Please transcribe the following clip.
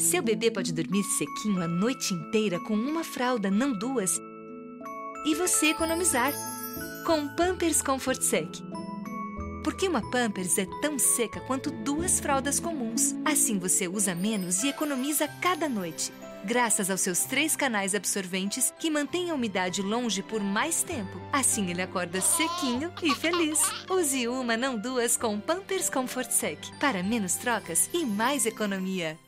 Seu bebê pode dormir sequinho a noite inteira com uma fralda, não duas. E você economizar com Pampers Comfort Sec. Porque uma Pampers é tão seca quanto duas fraldas comuns. Assim você usa menos e economiza cada noite. Graças aos seus três canais absorventes que mantêm a umidade longe por mais tempo. Assim ele acorda sequinho e feliz. Use uma, não duas, com Pampers Comfort Sec. Para menos trocas e mais economia.